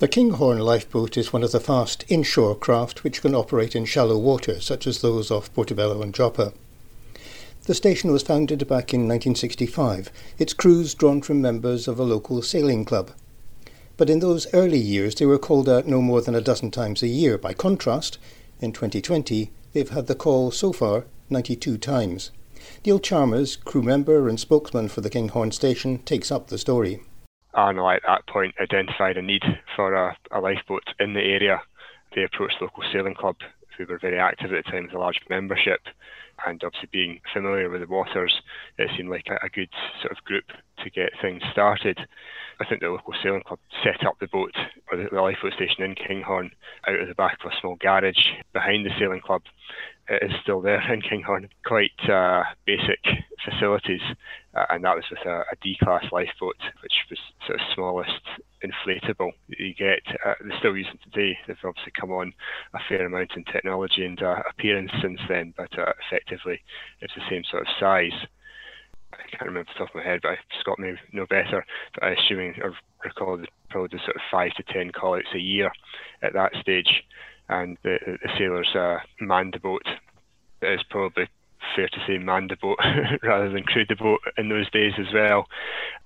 The Kinghorn lifeboat is one of the fast inshore craft which can operate in shallow water, such as those off Portobello and Joppa. The station was founded back in 1965, its crews drawn from members of a local sailing club. But in those early years, they were called out no more than a dozen times a year. By contrast, in 2020, they've had the call so far 92 times. Neil Chalmers, crew member and spokesman for the Kinghorn station, takes up the story. RNLI at that point identified a need for a, a lifeboat in the area. They approached the local sailing club, who were very active at the time with a large membership, and obviously being familiar with the waters, it seemed like a, a good sort of group to get things started. I think the local sailing club set up the boat or the, the lifeboat station in Kinghorn out of the back of a small garage behind the sailing club. It is still there in Kinghorn. Quite uh, basic facilities, uh, and that was with a, a D-class lifeboat, which was sort of smallest inflatable you get. Uh, they're still using today. They've obviously come on a fair amount in technology and uh, appearance since then, but uh, effectively it's the same sort of size. I can't remember the top of my head, but Scott may know better. But I assuming I recall probably the sort of five to ten call outs a year at that stage, and the, the sailors uh, manned the boat. It is probably fair to say manned the boat rather than crewed the boat in those days as well.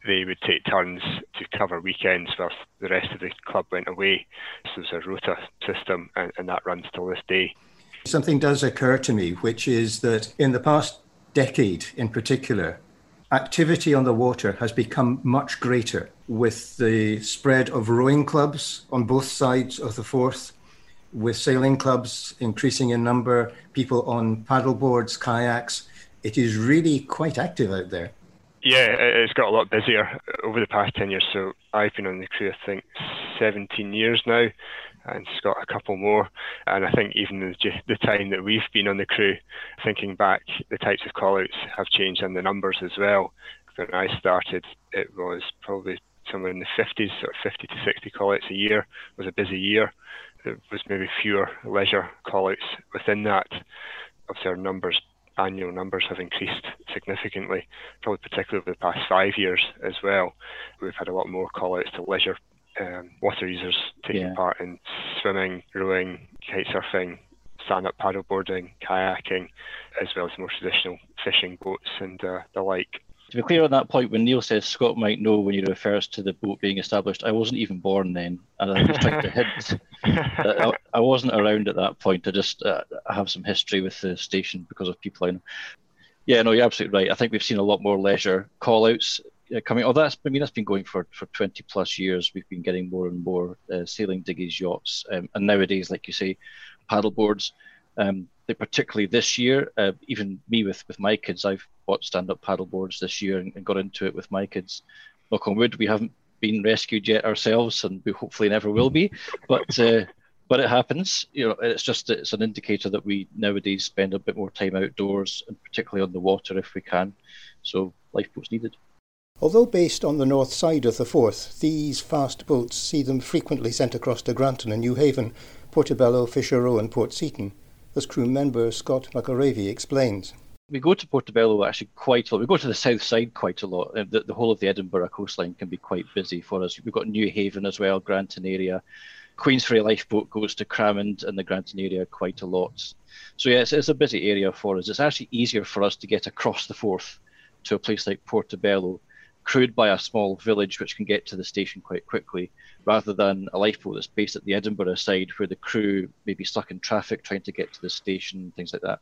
They would take turns to cover weekends whilst the rest of the club went away. This was a rota system, and, and that runs till this day. Something does occur to me, which is that in the past decade in particular, activity on the water has become much greater with the spread of rowing clubs on both sides of the Forth, with sailing clubs increasing in number, people on paddle boards, kayaks. It is really quite active out there. Yeah, it's got a lot busier over the past 10 years. So I've been on the crew, I think, 17 years now and Scott a couple more. And I think even the, the time that we've been on the crew, thinking back, the types of call-outs have changed and the numbers as well. When I started, it was probably somewhere in the 50s, sort of 50 to 60 call-outs a year. It was a busy year. There was maybe fewer leisure call-outs within that. Obviously, our numbers annual numbers have increased significantly, probably particularly over the past five years as well. We've had a lot more call outs to leisure um, water users taking yeah. part in swimming, rowing, kite surfing, stand up paddleboarding, kayaking, as well as more traditional fishing boats and uh, the like. To be clear on that point, when Neil says Scott might know when he refers to the boat being established, I wasn't even born then, and I was trying to hint that I, I, wasn't around at that point. I just uh, have some history with the station because of people I know. Yeah, no, you're absolutely right. I think we've seen a lot more leisure call-outs uh, coming. Oh, that's I mean that's been going for for 20 plus years. We've been getting more and more uh, sailing dinghies, yachts, um, and nowadays, like you say, paddle boards. Um, particularly this year, uh, even me with with my kids, I've bought stand up paddle boards this year and, and got into it with my kids. Knock on wood, we haven't been rescued yet ourselves, and we hopefully never will be. But uh, but it happens. You know, it's just it's an indicator that we nowadays spend a bit more time outdoors, and particularly on the water if we can. So lifeboats needed. Although based on the north side of the Forth, these fast boats see them frequently sent across to Granton and Newhaven, Portobello, Fisherrow, and Port Seton, as crew member Scott McAravey explains. We go to Portobello actually quite a lot. We go to the south side quite a lot. The, the whole of the Edinburgh coastline can be quite busy for us. We've got Newhaven as well, Granton area. Queensferry lifeboat goes to Cramond and the Granton area quite a lot. So yes, it's a busy area for us. It's actually easier for us to get across the Forth to a place like Portobello crewed by a small village which can get to the station quite quickly, rather than a lifeboat that's based at the Edinburgh side where the crew may be stuck in traffic trying to get to the station, things like that.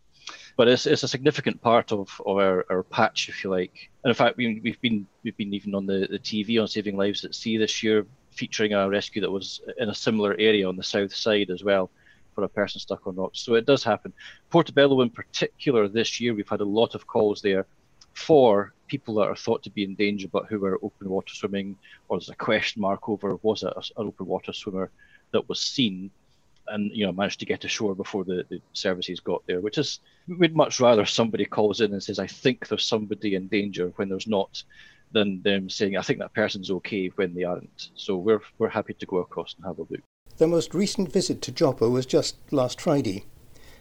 But it's, it's a significant part of, of our, our patch, if you like. And in fact, we, we've been we've been even on the, the TV on Saving Lives at Sea this year, featuring a rescue that was in a similar area on the south side as well for a person stuck on rocks. So it does happen. Portobello, in particular, this year we've had a lot of calls there for people that are thought to be in danger but who are open water swimming, or there's a question mark over was it an open water swimmer that was seen and you know managed to get ashore before the, the services got there, which is we'd much rather somebody calls in and says, I think there's somebody in danger when there's not than them saying, I think that person's okay when they aren't. So we're we're happy to go across and have a look. The most recent visit to Joppa was just last Friday.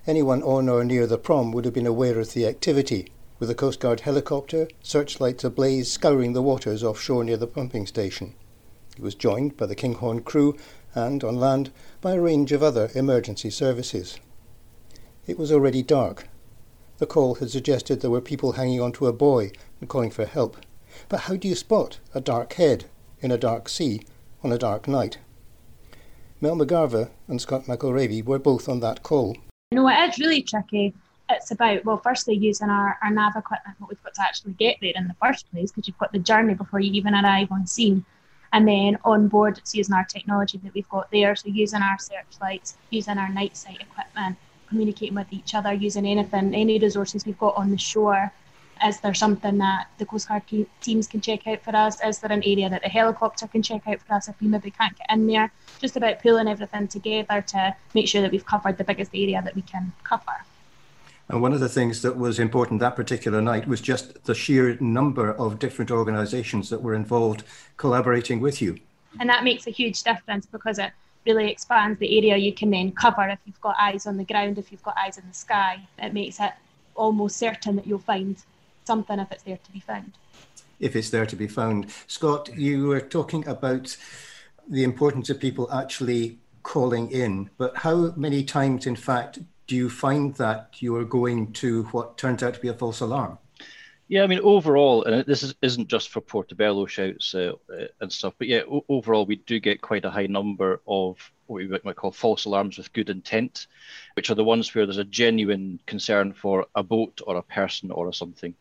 Anyone on or near the prom would have been aware of the activity with a Coast Guard helicopter, searchlights ablaze, scouring the waters offshore near the pumping station. He was joined by the Kinghorn crew and on land by a range of other emergency services. It was already dark. The call had suggested there were people hanging onto a buoy and calling for help. But how do you spot a dark head in a dark sea on a dark night? Mel McGarva and Scott McElravy were both on that call. You No, it is really tricky. It's about, well, firstly, using our, our nav equipment, what we've got to actually get there in the first place, because you've got the journey before you even arrive on scene. And then on board, it's using our technology that we've got there. So using our searchlights, using our night sight equipment, communicating with each other, using anything, any resources we've got on the shore. Is there something that the Coast Guard teams can check out for us? Is there an area that the helicopter can check out for us if we maybe can't get in there? Just about pulling everything together to make sure that we've covered the biggest area that we can cover. And one of the things that was important that particular night was just the sheer number of different organisations that were involved collaborating with you. And that makes a huge difference because it really expands the area you can then cover if you've got eyes on the ground, if you've got eyes in the sky. It makes it almost certain that you'll find something if it's there to be found. If it's there to be found. Scott, you were talking about the importance of people actually calling in, but how many times, in fact, do you find that you are going to what turns out to be a false alarm? Yeah, I mean, overall, and this is, isn't just for Portobello shouts uh, uh, and stuff, but yeah, o- overall, we do get quite a high number of what we might call false alarms with good intent, which are the ones where there's a genuine concern for a boat or a person or something.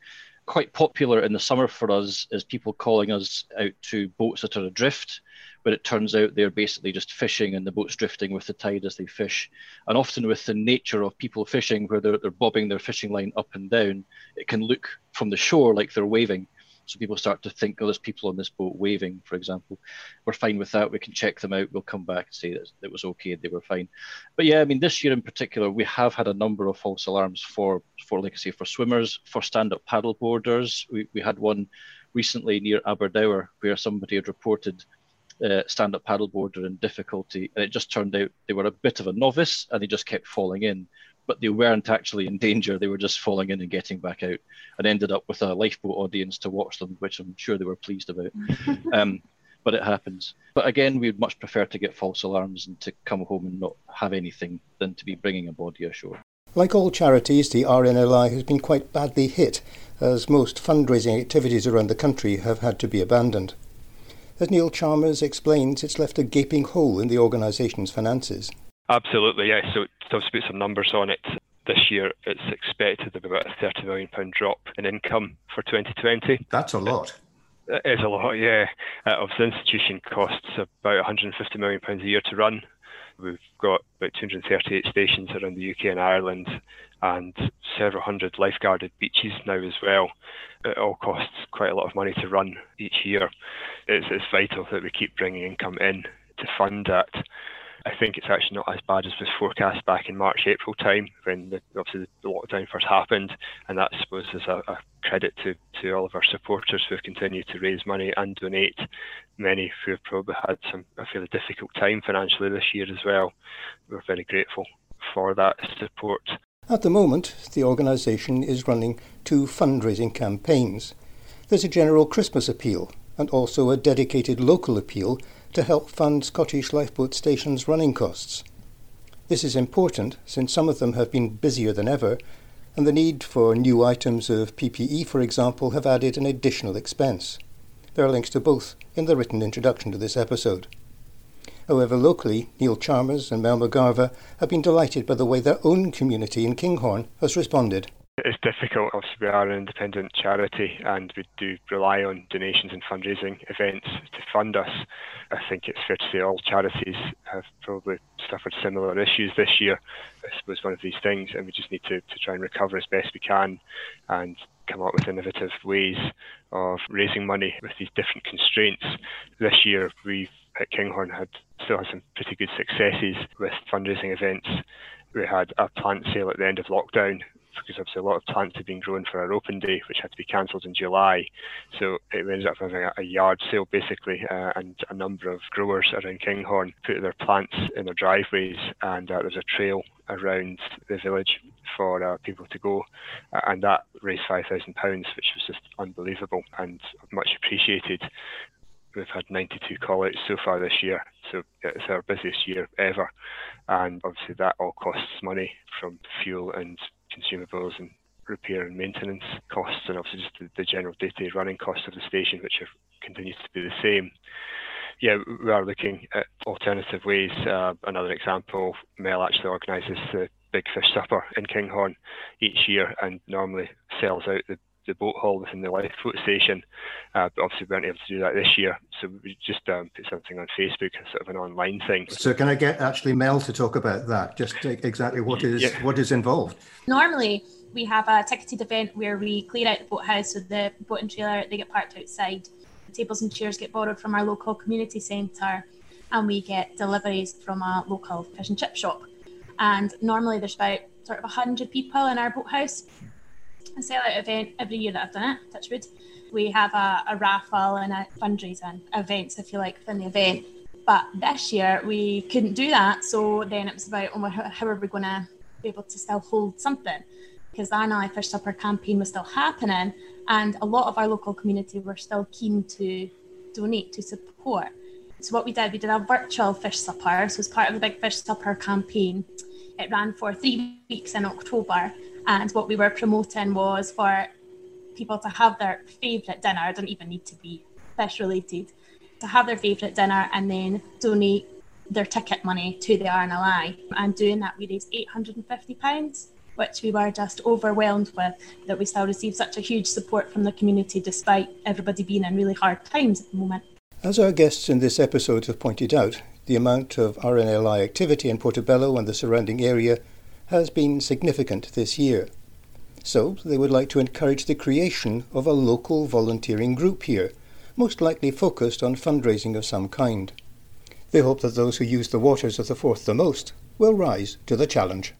Quite popular in the summer for us is people calling us out to boats that are adrift but it turns out they're basically just fishing and the boat's drifting with the tide as they fish. And often with the nature of people fishing, where they're, they're bobbing their fishing line up and down, it can look from the shore like they're waving. So people start to think, oh, there's people on this boat waving, for example. We're fine with that. We can check them out. We'll come back and say that it was okay. They were fine. But yeah, I mean, this year in particular, we have had a number of false alarms for, for like I say, for swimmers, for stand-up paddle boarders. We, we had one recently near Aberdour where somebody had reported uh, stand-up paddleboarder in difficulty, and it just turned out they were a bit of a novice and they just kept falling in, but they weren't actually in danger. They were just falling in and getting back out, and ended up with a lifeboat audience to watch them, which I'm sure they were pleased about. um, but it happens. But again, we'd much prefer to get false alarms and to come home and not have anything than to be bringing a body ashore. Like all charities, the RNLI has been quite badly hit, as most fundraising activities around the country have had to be abandoned. As Neil Chalmers explains, it's left a gaping hole in the organisation's finances. Absolutely, yes. So to put some numbers on it, this year it's expected to be about a £30 million drop in income for 2020. That's a lot. It is a lot, yeah. Uh, the institution costs about £150 million a year to run. We've got about 238 stations around the UK and Ireland and several hundred lifeguarded beaches now as well. It all costs quite a lot of money to run each year. It's, it's vital that we keep bringing income in to fund that. I think it's actually not as bad as was forecast back in March, April time when the, obviously the lockdown first happened, and that I suppose is a, a credit to, to all of our supporters who have continued to raise money and donate. Many who have probably had some a fairly difficult time financially this year as well. We're very grateful for that support. At the moment, the organisation is running two fundraising campaigns. There's a general Christmas appeal and also a dedicated local appeal to help fund Scottish lifeboat stations' running costs. This is important since some of them have been busier than ever, and the need for new items of PPE, for example, have added an additional expense. There are links to both in the written introduction to this episode. However, locally, Neil Chalmers and Mel McGarva have been delighted by the way their own community in Kinghorn has responded. It's difficult. Obviously, we are an independent charity and we do rely on donations and fundraising events to fund us. I think it's fair to say all charities have probably suffered similar issues this year. I was one of these things, and we just need to, to try and recover as best we can and come up with innovative ways of raising money with these different constraints. This year, we've at Kinghorn had still had some pretty good successes with fundraising events. We had a plant sale at the end of lockdown because obviously a lot of plants had been grown for our open day, which had to be cancelled in July. So it ended up having a, yard sale basically, uh, and a number of growers around Kinghorn put their plants in their driveways, and uh, there's a trail around the village for uh, people to go, uh, and that raised five thousand pounds, which was just unbelievable and much appreciated we've had 92 call-outs so far this year, so it's our busiest year ever. And obviously that all costs money from fuel and consumables and repair and maintenance costs, and obviously just the, the general day-to-day running costs of the station, which are, continues to be the same. Yeah, we are looking at alternative ways. Uh, another example, Mel actually organises the Big Fish Supper in Kinghorn each year and normally sells out the the boat hall within the lifeboat station. Uh, but obviously, we weren't able to do that this year, so we just um, put something on Facebook, sort of an online thing. So, can I get actually Mel to talk about that? Just exactly what is yeah. what is involved? Normally, we have a ticketed event where we clear out the boathouse so the boat and trailer they get parked outside. The tables and chairs get borrowed from our local community centre, and we get deliveries from a local fish and chip shop. And normally, there's about sort of hundred people in our boathouse a sellout event every year that I've done it, Touchwood. We have a, a raffle and a fundraising events, if you like, within the event. But this year we couldn't do that. So then it was about, oh, how are we going to be able to still hold something? Because the RNLI Fish Supper campaign was still happening, and a lot of our local community were still keen to donate to support. So what we did, we did a virtual fish supper. So as part of the big fish supper campaign, it ran for three weeks in October, and what we were promoting was for people to have their favourite dinner, it doesn't even need to be fish related, to have their favourite dinner and then donate their ticket money to the RNLI. And doing that, we raised £850, which we were just overwhelmed with that we still received such a huge support from the community despite everybody being in really hard times at the moment. As our guests in this episode have pointed out, the amount of RNLI activity in Portobello and the surrounding area has been significant this year. So they would like to encourage the creation of a local volunteering group here, most likely focused on fundraising of some kind. They hope that those who use the waters of the Forth the most will rise to the challenge.